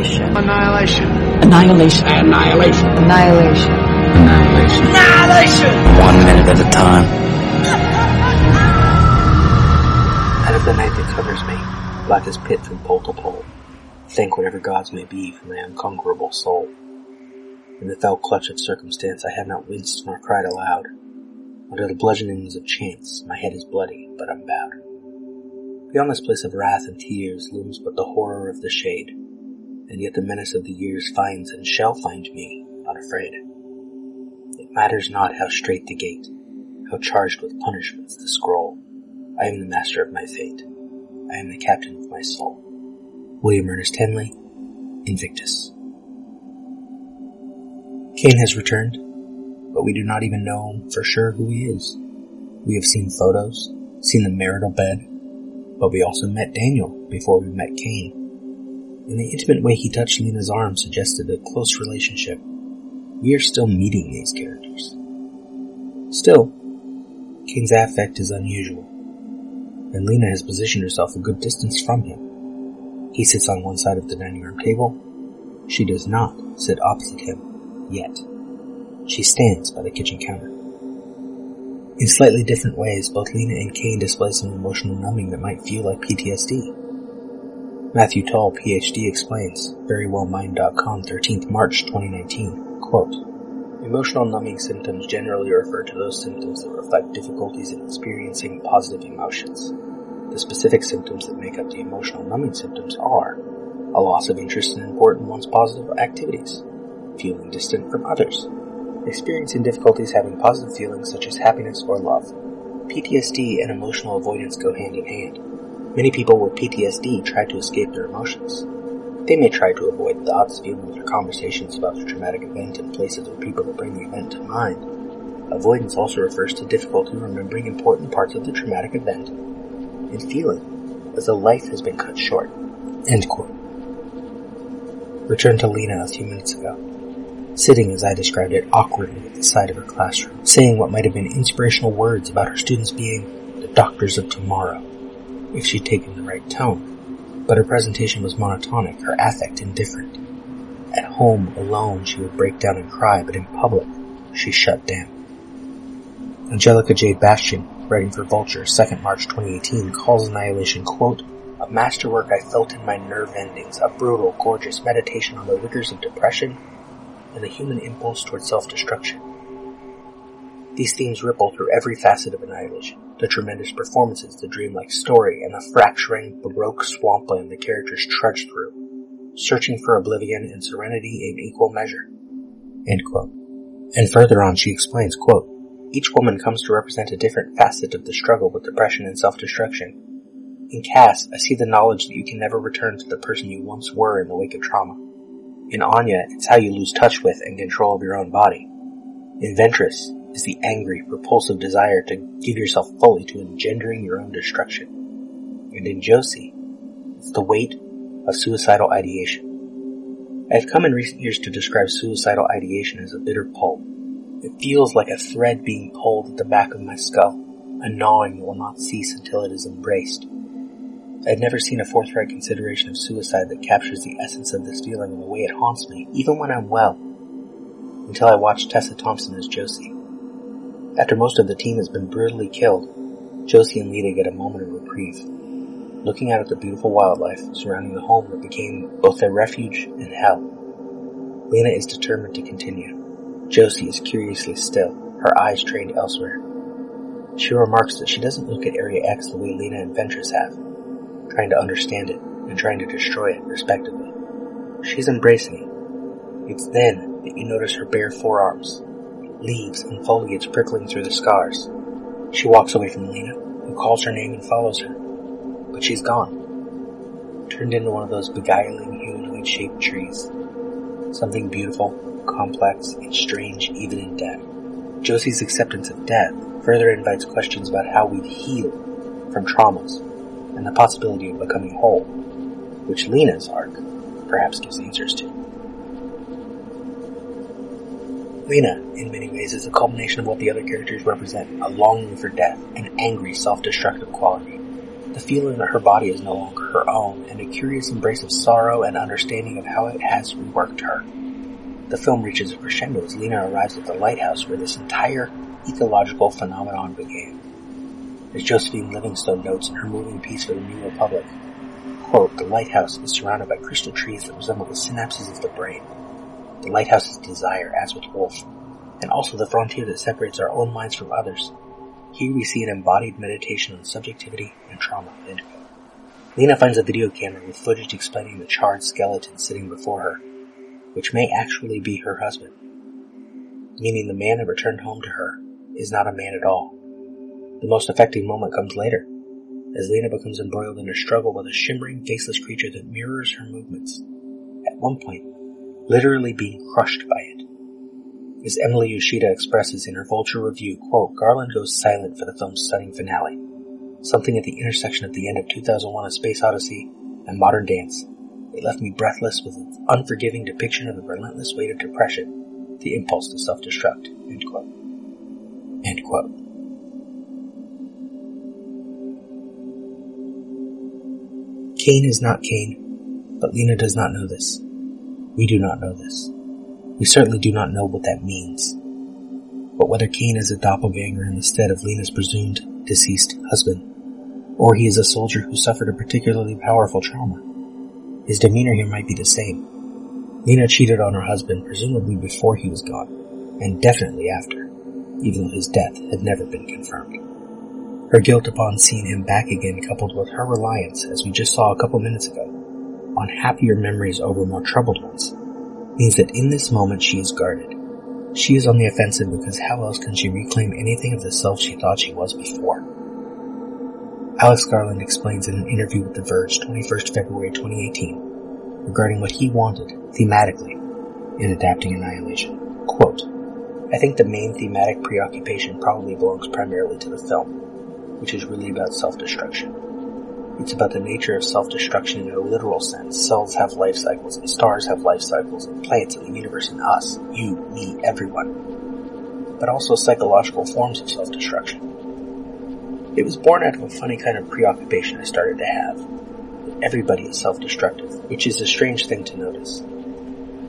Annihilation. Annihilation. Annihilation. Annihilation. Annihilation. Annihilation. Annihilation! One minute at a time. Out of the night that covers me, black as pit from pole to pole, thank whatever gods may be for my unconquerable soul. In the fell clutch of circumstance I have not winced nor cried aloud. Under the bludgeonings of chance, my head is bloody, but unbowed. Beyond this place of wrath and tears looms but the horror of the shade, and yet the menace of the years finds and shall find me unafraid. It matters not how strait the gate, how charged with punishments the scroll. I am the master of my fate. I am the captain of my soul. William Ernest Henley, Invictus. Kane has returned, but we do not even know for sure who he is. We have seen photos, seen the marital bed, but we also met Daniel before we met Kane. And the intimate way he touched Lena's arm suggested a close relationship. We are still meeting these characters. Still, Kane's affect is unusual, and Lena has positioned herself a good distance from him. He sits on one side of the dining room table. She does not sit opposite him, yet. She stands by the kitchen counter. In slightly different ways, both Lena and Kane display some emotional numbing that might feel like PTSD. Matthew Tull, PhD, explains, verywellmind.com, 13th March 2019, quote, Emotional numbing symptoms generally refer to those symptoms that reflect difficulties in experiencing positive emotions. The specific symptoms that make up the emotional numbing symptoms are a loss of interest in important one's positive activities, feeling distant from others, experiencing difficulties having positive feelings such as happiness or love. PTSD and emotional avoidance go hand in hand. Many people with PTSD try to escape their emotions. They may try to avoid thoughts, feelings, or conversations about the traumatic event in places or people that bring the event to mind. Avoidance also refers to difficulty remembering important parts of the traumatic event and feeling as though life has been cut short. End quote. Return to Lena a few minutes ago sitting as I described it awkwardly at the side of her classroom, saying what might have been inspirational words about her students being the doctors of tomorrow, if she'd taken the right tone. But her presentation was monotonic, her affect indifferent. At home, alone, she would break down and cry, but in public, she shut down. Angelica J. Bastian, writing for Vulture, 2nd March 2018, calls Annihilation, quote, a masterwork I felt in my nerve endings, a brutal, gorgeous meditation on the rigors of depression and the human impulse toward self-destruction. These themes ripple through every facet of Annihilation. The tremendous performances, the dreamlike story, and the fracturing, baroque swampland the characters trudge through, searching for oblivion and serenity in equal measure. And further on she explains, quote, Each woman comes to represent a different facet of the struggle with depression and self-destruction. In Cass, I see the knowledge that you can never return to the person you once were in the wake of trauma. In Anya, it's how you lose touch with and control of your own body. In Ventress is the angry, repulsive desire to give yourself fully to engendering your own destruction. And in Josie, it's the weight of suicidal ideation. I have come in recent years to describe suicidal ideation as a bitter pull. It feels like a thread being pulled at the back of my skull, a gnawing that will not cease until it is embraced. I had never seen a forthright consideration of suicide that captures the essence of this feeling in the way it haunts me, even when I'm well. Until I watched Tessa Thompson as Josie. After most of the team has been brutally killed, Josie and Lita get a moment of reprieve, looking out at the beautiful wildlife surrounding the home that became both their refuge and hell. Lena is determined to continue. Josie is curiously still, her eyes trained elsewhere. She remarks that she doesn't look at Area X the way Lena and Ventress have, trying to understand it and trying to destroy it, respectively. She's embracing it. It's then that you notice her bare forearms, leaves and foliage prickling through the scars. She walks away from Lena, who calls her name and follows her. But she's gone. Turned into one of those beguiling humanoid shaped trees. Something beautiful, complex, and strange even in death. Josie's acceptance of death further invites questions about how we'd heal from traumas and the possibility of becoming whole, which Lena's arc perhaps gives answers to. Lena, in many ways, is a culmination of what the other characters represent, a longing for death, an angry, self-destructive quality. the feeling that her body is no longer her own, and a curious embrace of sorrow and understanding of how it has reworked her. The film reaches a crescendo as Lena arrives at the lighthouse where this entire ecological phenomenon began. As Josephine Livingstone notes in her moving piece for the New Republic, quote, the lighthouse is surrounded by crystal trees that resemble the synapses of the brain. The lighthouse's desire, as with Woolf, and also the frontier that separates our own minds from others. Here we see an embodied meditation on subjectivity and trauma. Lena finds a video camera with footage explaining the charred skeleton sitting before her, which may actually be her husband, meaning the man that returned home to her is not a man at all. The most affecting moment comes later, as Lena becomes embroiled in a struggle with a shimmering, faceless creature that mirrors her movements. At one point, literally being crushed by it. As Emily Yoshida expresses in her Vulture review, quote, Garland goes silent for the film's stunning finale. Something at the intersection of the end of 2001 A Space Odyssey and modern dance. It left me breathless with an unforgiving depiction of the relentless weight of depression, the impulse to self-destruct, end quote. End quote. Kane is not Kane, but Lena does not know this. We do not know this. We certainly do not know what that means. But whether Kane is a doppelganger in the stead of Lena's presumed deceased husband, or he is a soldier who suffered a particularly powerful trauma, his demeanor here might be the same. Lena cheated on her husband presumably before he was gone, and definitely after, even though his death had never been confirmed. Her guilt upon seeing him back again coupled with her reliance, as we just saw a couple minutes ago, on happier memories over more troubled ones, means that in this moment she is guarded. She is on the offensive because how else can she reclaim anything of the self she thought she was before? Alex Garland explains in an interview with The Verge 21st February 2018 regarding what he wanted thematically in adapting Annihilation. Quote, I think the main thematic preoccupation probably belongs primarily to the film, which is really about self-destruction. It's about the nature of self-destruction in a literal sense. Cells have life cycles, and stars have life cycles, and planets and the universe, and us, you, me, everyone. But also psychological forms of self-destruction. It was born out of a funny kind of preoccupation I started to have. Everybody is self-destructive, which is a strange thing to notice.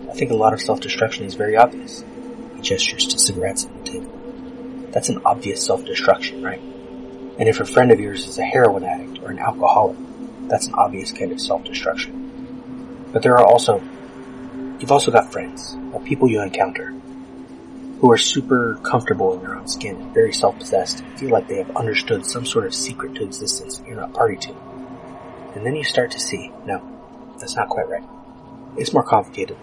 I think a lot of self-destruction is very obvious. He gestures to cigarettes on the table. That's an obvious self-destruction, right? And if a friend of yours is a heroin addict or an alcoholic, that's an obvious kind of self-destruction. But there are also, you've also got friends, or people you encounter, who are super comfortable in their own skin very self-possessed feel like they have understood some sort of secret to existence that you're not party to. And then you start to see, no, that's not quite right. It's more complicated.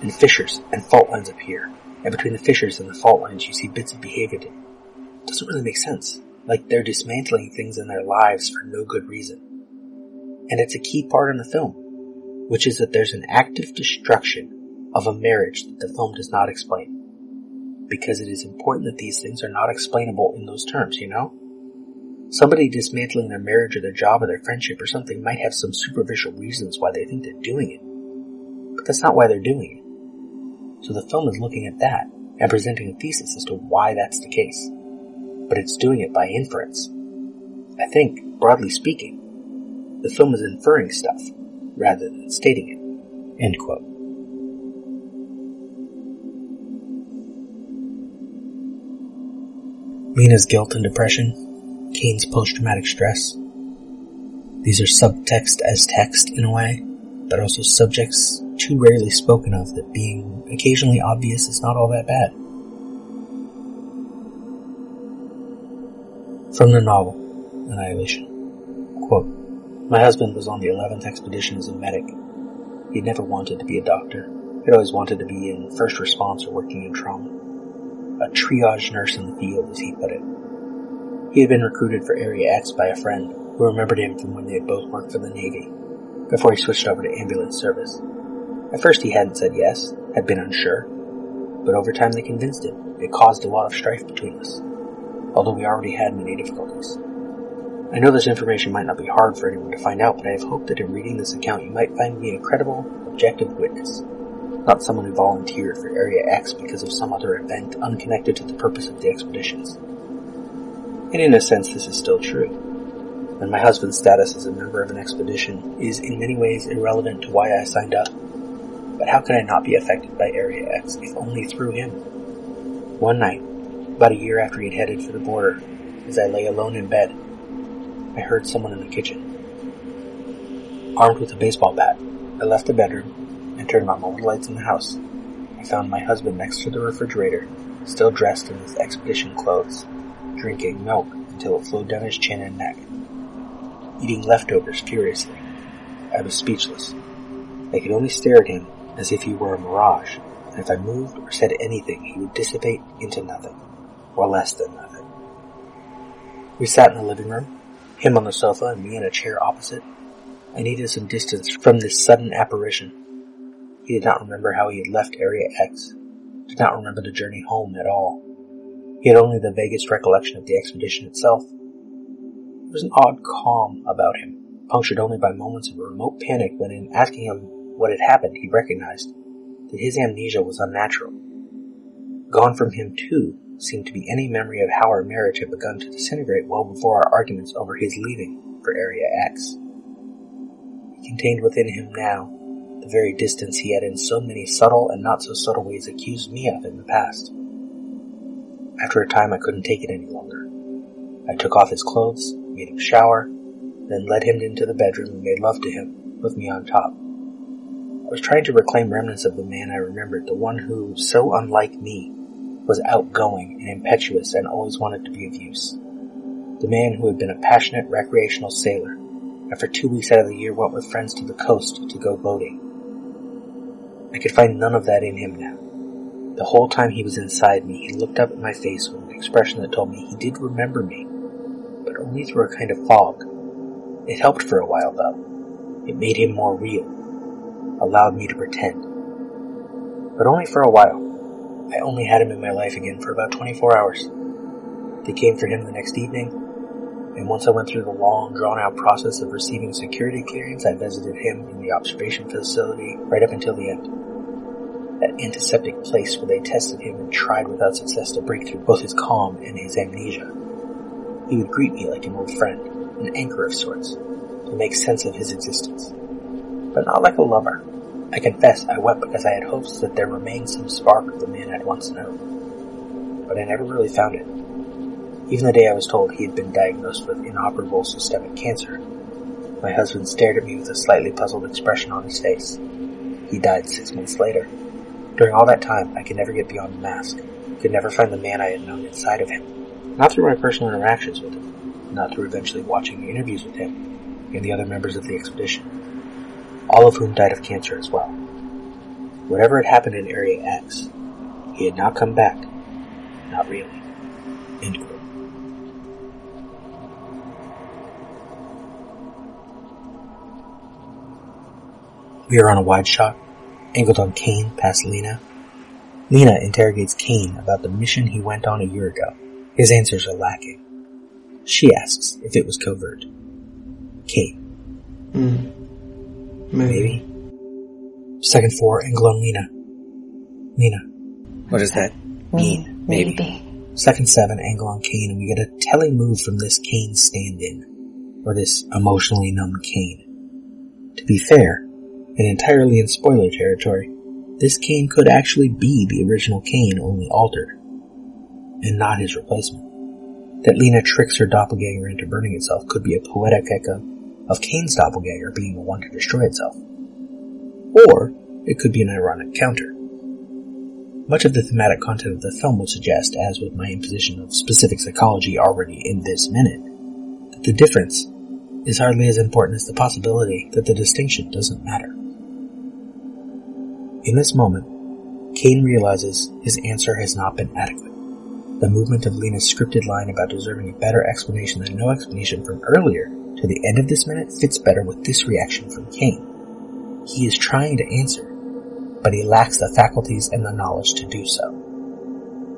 And fissures and fault lines appear, and between the fissures and the fault lines you see bits of behavior that doesn't really make sense. Like they're dismantling things in their lives for no good reason. And it's a key part in the film, which is that there's an active destruction of a marriage that the film does not explain. Because it is important that these things are not explainable in those terms, you know? Somebody dismantling their marriage or their job or their friendship or something might have some superficial reasons why they think they're doing it. But that's not why they're doing it. So the film is looking at that and presenting a thesis as to why that's the case but it's doing it by inference. I think, broadly speaking, the film is inferring stuff rather than stating it. End quote. Lena's guilt and depression, Kane's post-traumatic stress. These are subtext as text in a way, but also subjects too rarely spoken of that being occasionally obvious is not all that bad. From the novel, Annihilation. Quote, My husband was on the 11th expedition as a medic. He'd never wanted to be a doctor. He'd always wanted to be in first response or working in trauma. A triage nurse in the field, as he put it. He had been recruited for Area X by a friend who remembered him from when they had both worked for the Navy, before he switched over to ambulance service. At first he hadn't said yes, had been unsure, but over time they convinced him. It caused a lot of strife between us although we already had many difficulties. I know this information might not be hard for anyone to find out, but I have hoped that in reading this account you might find me a credible, objective witness, not someone who volunteered for Area X because of some other event unconnected to the purpose of the expeditions. And in a sense, this is still true. and my husband's status as a member of an expedition is in many ways irrelevant to why I signed up. But how could I not be affected by Area X if only through him? One night, about a year after he had headed for the border, as I lay alone in bed, I heard someone in the kitchen. Armed with a baseball bat, I left the bedroom and turned on all the lights in the house. I found my husband next to the refrigerator, still dressed in his expedition clothes, drinking milk until it flowed down his chin and neck eating leftovers furiously. I was speechless. I could only stare at him as if he were a mirage, and if I moved or said anything, he would dissipate into nothing, or less than nothing. We sat in the living room, him on the sofa and me in a chair opposite. I needed some distance from this sudden apparition. He did not remember how he had left Area X, did not remember the journey home at all. He had only the vaguest recollection of the expedition itself. There was an odd calm about him, punctured only by moments of remote panic when in asking him what had happened he recognized that his amnesia was unnatural. Gone from him, too, seemed to be any memory of how our marriage had begun to disintegrate well before our arguments over his leaving for Area X. He contained within him now the very distance he had in so many subtle and not so subtle ways accused me of in the past. After a time I couldn't take it any longer. I took off his clothes, made him shower, then led him into the bedroom and made love to him, with me on top. I was trying to reclaim remnants of the man I remembered, the one who, so unlike me, was outgoing and impetuous and always wanted to be of use. The man who had been a passionate recreational sailor, and for two weeks out of the year went with friends to the coast to go boating. I could find none of that in him now. The whole time he was inside me, he looked up at my face with an expression that told me he did remember me, but only through a kind of fog. It helped for a while, though. It made him more real, allowed me to pretend. But only for a while. I only had him in my life again for about 24 hours. They came for him the next evening, and once I went through the long, drawn out process of receiving security clearance, I visited him in the observation facility right up until the end. That antiseptic place where they tested him and tried without success to break through both his calm and his amnesia. He would greet me like an old friend, an anchor of sorts, to make sense of his existence. But not like a lover. I confess I wept because I had hopes that there remained some spark of the man I'd once known. But I never really found it. Even the day I was told he had been diagnosed with inoperable systemic cancer, my husband stared at me with a slightly puzzled expression on his face. He died six months later. During all that time, I could never get beyond the mask, could never find the man I had known inside of him. Not through my personal interactions with him, not through eventually watching interviews with him and the other members of the expedition, all of whom died of cancer as well. Whatever had happened in Area X, he had not come back. Not really. End quote. We are on a wide shot, angled on Kane past Lena. Lena interrogates Kane about the mission he went on a year ago. His answers are lacking. She asks if it was covert. Kane. Hmm. Maybe. Maybe. Second four, angle on Lena. Lena. What does that mean? Mm, maybe. Second seven, angle on Kane, and we get a telling move from this Kane stand-in. Or this emotionally numb Kane. To be fair, and entirely in spoiler territory, this Kane could actually be the original Kane, only altered and not his replacement. That Lena tricks her doppelganger into burning itself could be a poetic echo of Kane's doppelganger being the one to destroy itself. Or it could be an ironic counter. Much of the thematic content of the film would suggest, as with my imposition of specific psychology already in this minute, that the difference is hardly as important as the possibility that the distinction doesn't matter. In this moment, Kane realizes his answer has not been adequate. The movement of Lena's scripted line about deserving a better explanation than no explanation from earlier to the end of this minute fits better with this reaction from Kane. He is trying to answer, but he lacks the faculties and the knowledge to do so.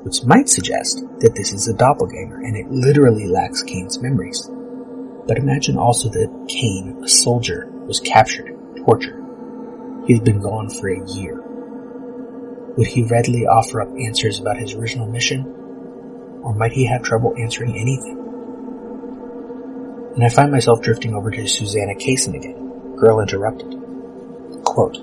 Which might suggest that this is a doppelganger and it literally lacks Kane's memories. But imagine also that Kane, a soldier, was captured, tortured. He's been gone for a year. Would he readily offer up answers about his original mission? Or might he have trouble answering anything? And I find myself drifting over to Susanna Kaysen again. Girl interrupted. Quote,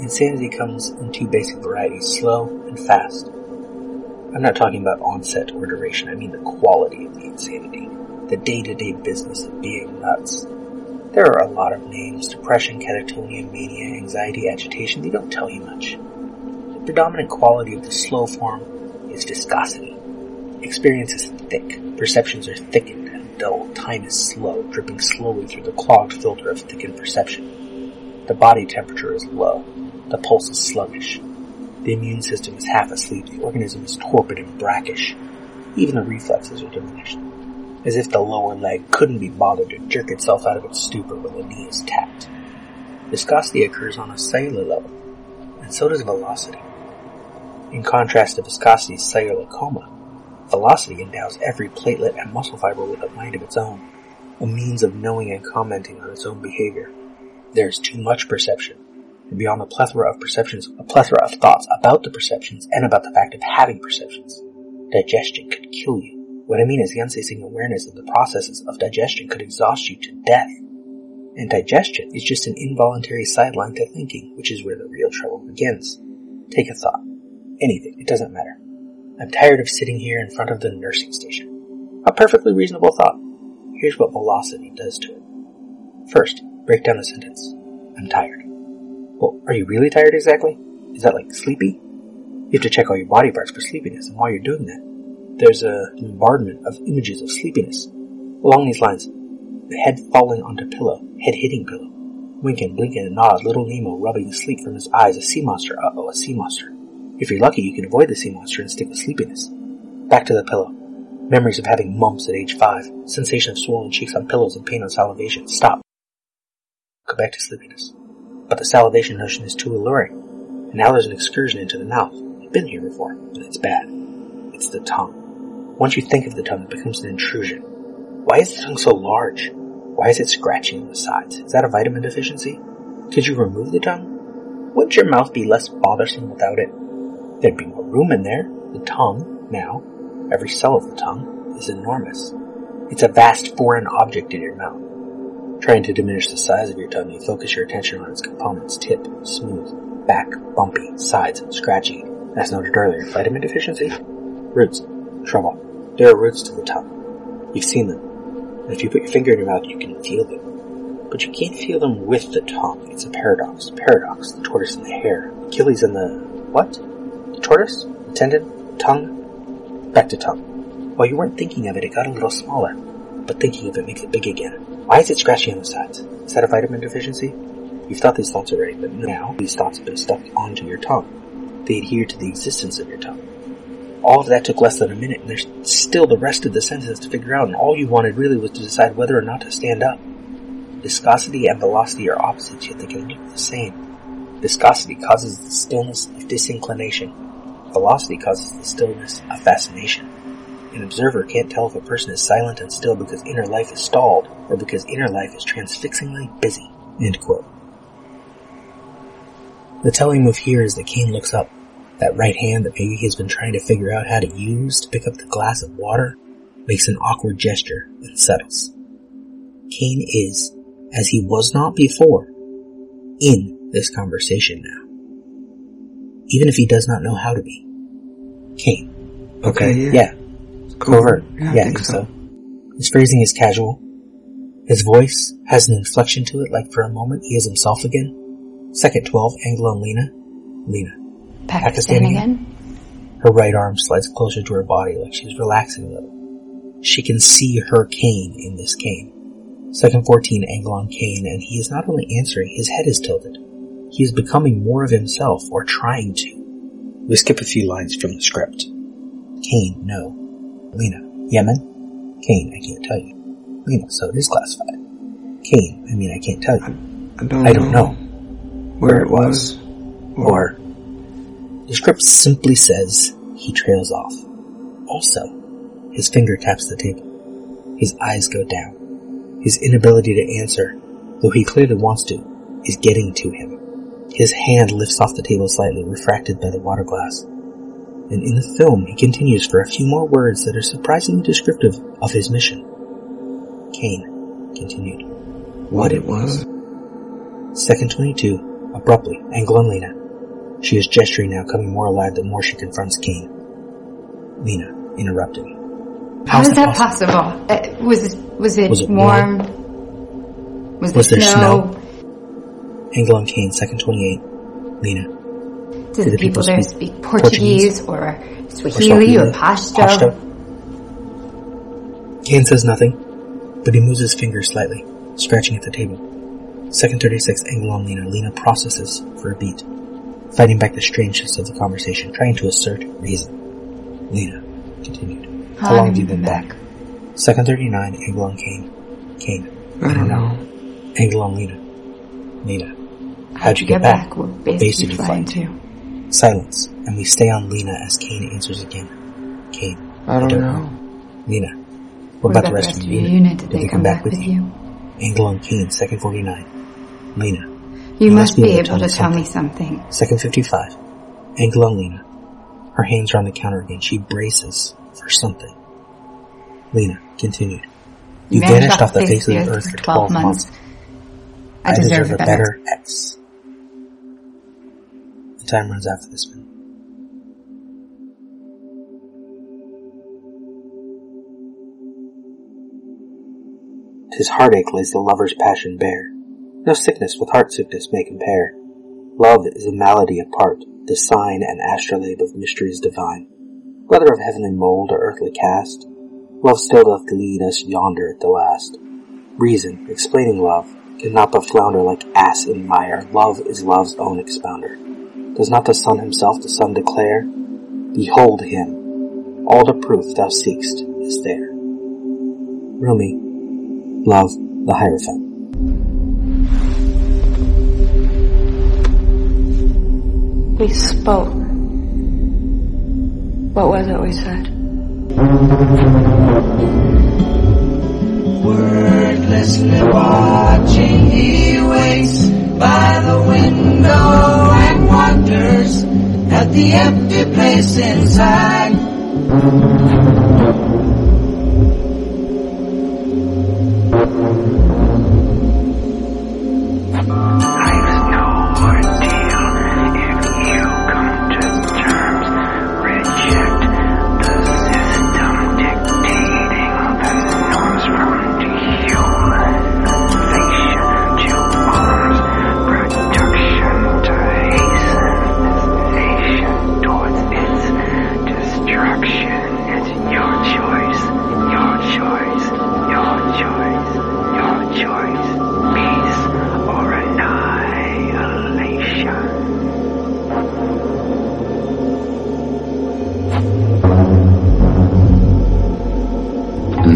Insanity comes in two basic varieties, slow and fast. I'm not talking about onset or duration, I mean the quality of the insanity, the day-to-day business of being nuts. There are a lot of names, depression, catatonia, mania, anxiety, agitation, they don't tell you much. The predominant quality of the slow form is viscosity. Experience is thick, perceptions are thickened dull, time is slow, dripping slowly through the clogged filter of thickened perception. The body temperature is low, the pulse is sluggish. The immune system is half asleep, the organism is torpid and brackish. Even the reflexes are diminished as if the lower leg couldn't be bothered to jerk itself out of its stupor when the knee is tapped. Viscosity occurs on a cellular level, and so does velocity. In contrast to viscosity's cellular coma, velocity endows every platelet and muscle fiber with a mind of its own, a means of knowing and commenting on its own behavior. There is too much perception, and beyond the plethora of perceptions, a plethora of thoughts about the perceptions and about the fact of having perceptions. Digestion could kill you. What I mean is the unceasing awareness of the processes of digestion could exhaust you to death. And digestion is just an involuntary sideline to thinking, which is where the real trouble begins. Take a thought. Anything. It doesn't matter. I'm tired of sitting here in front of the nursing station. A perfectly reasonable thought. Here's what velocity does to it. First, break down the sentence. I'm tired. Well, are you really tired exactly? Is that like sleepy? You have to check all your body parts for sleepiness, and while you're doing that, there's a bombardment of images of sleepiness. Along these lines, the head falling onto pillow, head hitting pillow. Wynken, Blynken, and nod, little Nemo rubbing sleep from his eyes, a sea monster, uh-oh, a sea monster. If you're lucky, you can avoid the sea monster and stick with sleepiness. Back to the pillow. Memories of having mumps at age five, sensation of swollen cheeks on pillows and pain on salivation. Stop. Go back to sleepiness. But the salivation notion is too alluring. And now there's an excursion into the mouth. I've been here before, and it's bad. It's the tongue. Once you think of the tongue, it becomes an intrusion. Why is the tongue so large? Why is it scratching on the sides? Is that a vitamin deficiency? Could you remove the tongue? Wouldn't your mouth be less bothersome without it? There'd be more room in there. The tongue, now, every cell of the tongue, is enormous. It's a vast foreign object in your mouth. Trying to diminish the size of your tongue, you focus your attention on its components, tip, smooth, back, bumpy, sides, scratchy. As noted earlier, vitamin deficiency? Roots, trouble. There are roots to the tongue. You've seen them. And if you put your finger in your mouth, you can feel them. But you can't feel them with the tongue. It's a paradox. Paradox. The tortoise and the hare. Achilles and the... what? Tortoise? Tendon? Tongue? Back to tongue. While you weren't thinking of it, it got a little smaller. But thinking of it makes it big again. Why is it scratchy on the sides? Is that a vitamin deficiency? You've thought these thoughts already, but now these thoughts have been stuck onto your tongue. They adhere to the existence of your tongue. All of that took less than a minute, and there's still the rest of the sentence to figure out, and all you wanted really was to decide whether or not to stand up. Viscosity and velocity are opposites, yet they can look the same. Viscosity causes the stillness of disinclination. Velocity causes the stillness of fascination. An observer can't tell if a person is silent and still because inner life is stalled, or because inner life is transfixingly busy. The telling move here is that Kane looks up, that right hand that maybe he's been trying to figure out how to use to pick up the glass of water makes an awkward gesture and settles. Kane is, as he was not before, in this conversation now. Even if he does not know how to be. Kane. Okay, Okay, yeah. yeah. Covert. Yeah, Yeah, I think think so. His phrasing is casual. His voice has an inflection to it like for a moment he is himself again. Second 12, angle on Lena. Lena. Pakistan again? Her right arm slides closer to her body like she's relaxing a little. She can see her Kane in this Kane. Second 14 angle on Kane, and he is not only answering, his head is tilted. He is becoming more of himself, or trying to. We skip a few lines from the script. Kane, no. Lena, Yemen? Kane, I can't tell you. Lena, so it is classified. Kane, I mean, I can't tell you. I don't, I don't know. where it was. Or, the script simply says he trails off. Also, his finger taps the table. His eyes go down. His inability to answer, though he clearly wants to, is getting to him. His hand lifts off the table slightly, refracted by the water glass. And in the film, he continues for a few more words that are surprisingly descriptive of his mission. Kane, continued. What it was? Second 22, abruptly, and on Lena. She is gesturing now, coming more alive the more she confronts Kane. Lena interrupted. How is that possible? Uh, was was it, Was it warm? Was, Was there there snow? Angle on Kane, second 28. Lena. Do Do the people there speak Portuguese, or Swahili or Pashto? Kane says nothing, but he moves his fingers slightly, scratching at the table. Second 36, angle on Lena. Lena processes for a beat, fighting back the strangeness of the conversation, trying to assert reason. Lena continued. How long have you been back? Second 39, angle on Kane. Kane. I don't know. Angle on Lena. Lena. How'd you get back? We're basically Basically flying flying. too. Silence, and we stay on Lena as Kane answers again. Kane. I don't know. Lena. What about the rest of your unit? Did they come back with you? Angle on Kane, second 49. Lena. You must be able to tell me something. Second 55. Angle on Lena. Her hands are on the counter again. She braces for something. Lena continued. You vanished off the face of the earth for 12 months. I deserve a better. better X. Time runs out for this one. Tis heartache lays the lover's passion bare. No sickness with heart sickness may compare. Love is a malady apart, the sign and astrolabe of mysteries divine. Whether of heavenly mold or earthly cast, love still doth lead us yonder at the last. Reason, explaining love, cannot but flounder like ass in mire. Love is love's own expounder. Does not the Sun himself the Sun declare? Behold him. All the proof thou seekst is there. Rumi, Love, the Hierophant. We spoke. What was it we said? Wordlessly watching, he waits by the window and wonders at the empty place inside.